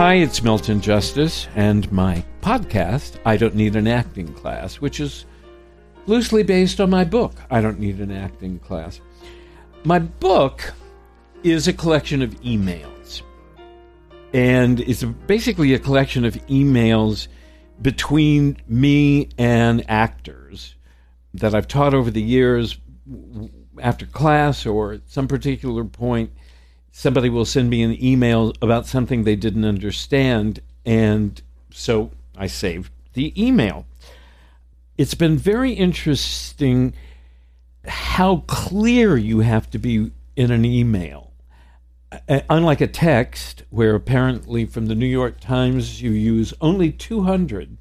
Hi, it's Milton Justice, and my podcast, I Don't Need an Acting Class, which is loosely based on my book, I Don't Need an Acting Class. My book is a collection of emails, and it's basically a collection of emails between me and actors that I've taught over the years after class or at some particular point somebody will send me an email about something they didn't understand and so I saved the email. It's been very interesting how clear you have to be in an email. Uh, uh, unlike a text, where apparently from the New York Times you use only 200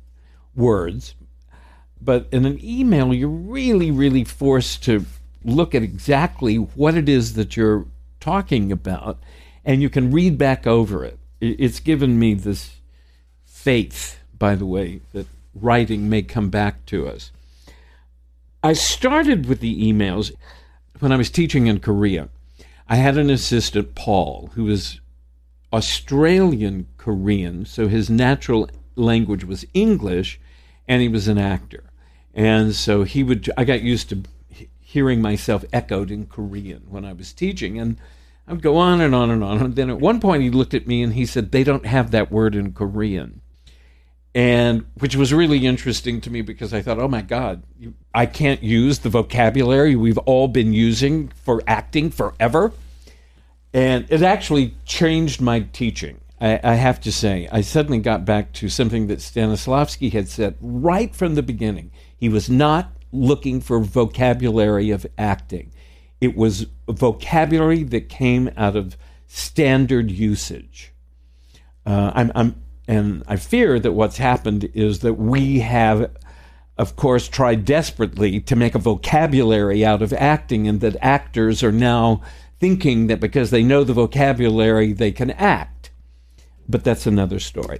words, but in an email, you're really, really forced to look at exactly what it is that you're talking about, and you can read back over it. It's given me this faith, by the way, that writing may come back to us. I started with the emails when I was teaching in Korea. I had an assistant, Paul, who was Australian Korean, so his natural language was English, and he was an actor. And so he would, I got used to hearing myself echoed in Korean when I was teaching. And I would go on and on and on. And then at one point he looked at me and he said, They don't have that word in Korean. And which was really interesting to me because I thought, oh my God, I can't use the vocabulary we've all been using for acting forever. And it actually changed my teaching. I, I have to say, I suddenly got back to something that Stanislavski had said right from the beginning. He was not looking for vocabulary of acting. It was vocabulary that came out of standard usage. Uh, I'm, I'm, and I fear that what's happened is that we have, of course, tried desperately to make a vocabulary out of acting, and that actors are now thinking that because they know the vocabulary, they can act. But that's another story.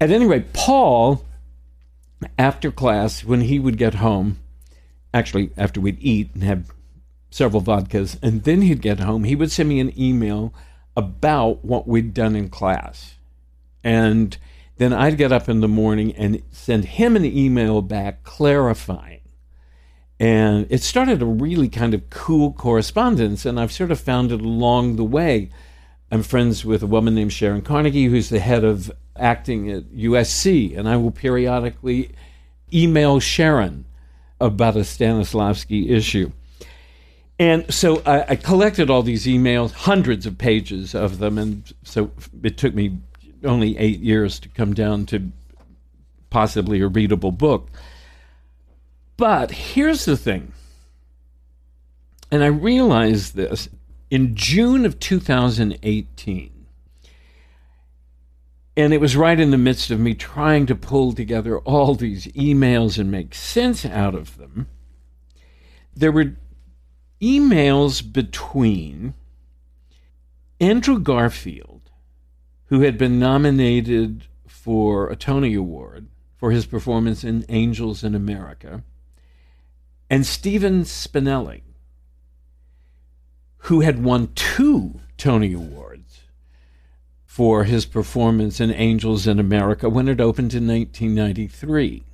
At any rate, Paul after class, when he would get home, actually after we'd eat and have several vodkas, and then he'd get home, he would send me an email about what we'd done in class. And then I'd get up in the morning and send him an email back clarifying. And it started a really kind of cool correspondence, and I've sort of found it along the way. I'm friends with a woman named Sharon Carnegie, who's the head of acting at USC, and I will periodically email Sharon about a Stanislavski issue. And so I, I, collected all these emails, hundreds of pages of them, and so it took me only eight years to come down to possibly a readable book. But here's the thing, and I realized this in June of 2018 and it was right in the midst of me trying to pull together all these emails and make sense out of them. There were emails between Andrew Garfield, who had been nominated for a Tony Award for his performance in Angels in America, and Stephen Spinella, who had won two Tony Awards for his performance in Angels in America when it opened in 1993.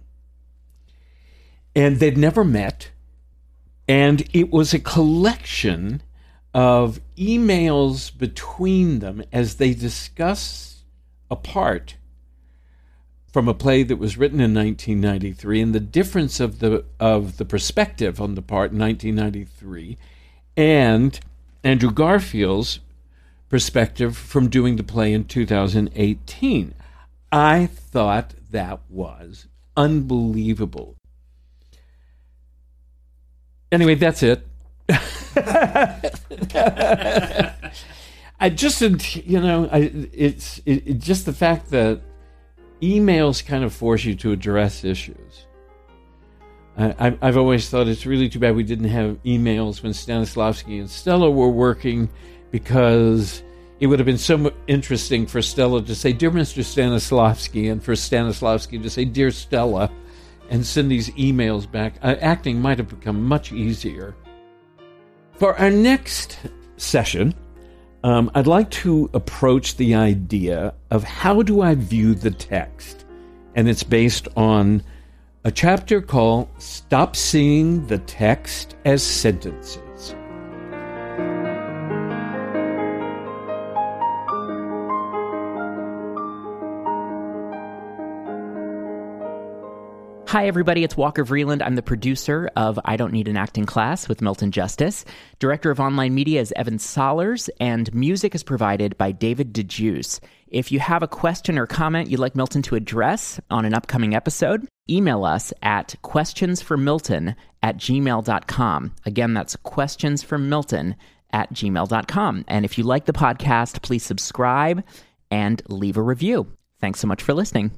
And they'd never met. And it was a collection of emails between them as they discuss a part from a play that was written in 1993 and the difference of the of the perspective on the part in 1993 and Andrew Garfield's perspective from doing the play in 2018. I thought that was unbelievable. Anyway, that's it. I just, you know, I, it's it, it, just the fact that emails kind of force you to address issues. I, I've always thought it's really too bad we didn't have emails when Stanislavski and Stella were working because it would have been so interesting for Stella to say, Dear Mr. Stanislavski, and for Stanislavski to say, Dear Stella, and send these emails back. Uh, acting might have become much easier. For our next session, um, I'd like to approach the idea of how do I view the text? And it's based on a chapter called Stop Seeing the Text as Sentences. Hi, everybody. It's Walker Vreeland. I'm the producer of I Don't Need an Acting Class with Milton Justice. Director of online media is Evan Solers, and music is provided by David DeJuice. If you have a question or comment you'd like Milton to address on an upcoming episode, email us at questionsformilton at gmail.com. Again, that's questionsformilton at gmail.com. And if you like the podcast, please subscribe and leave a review. Thanks so much for listening.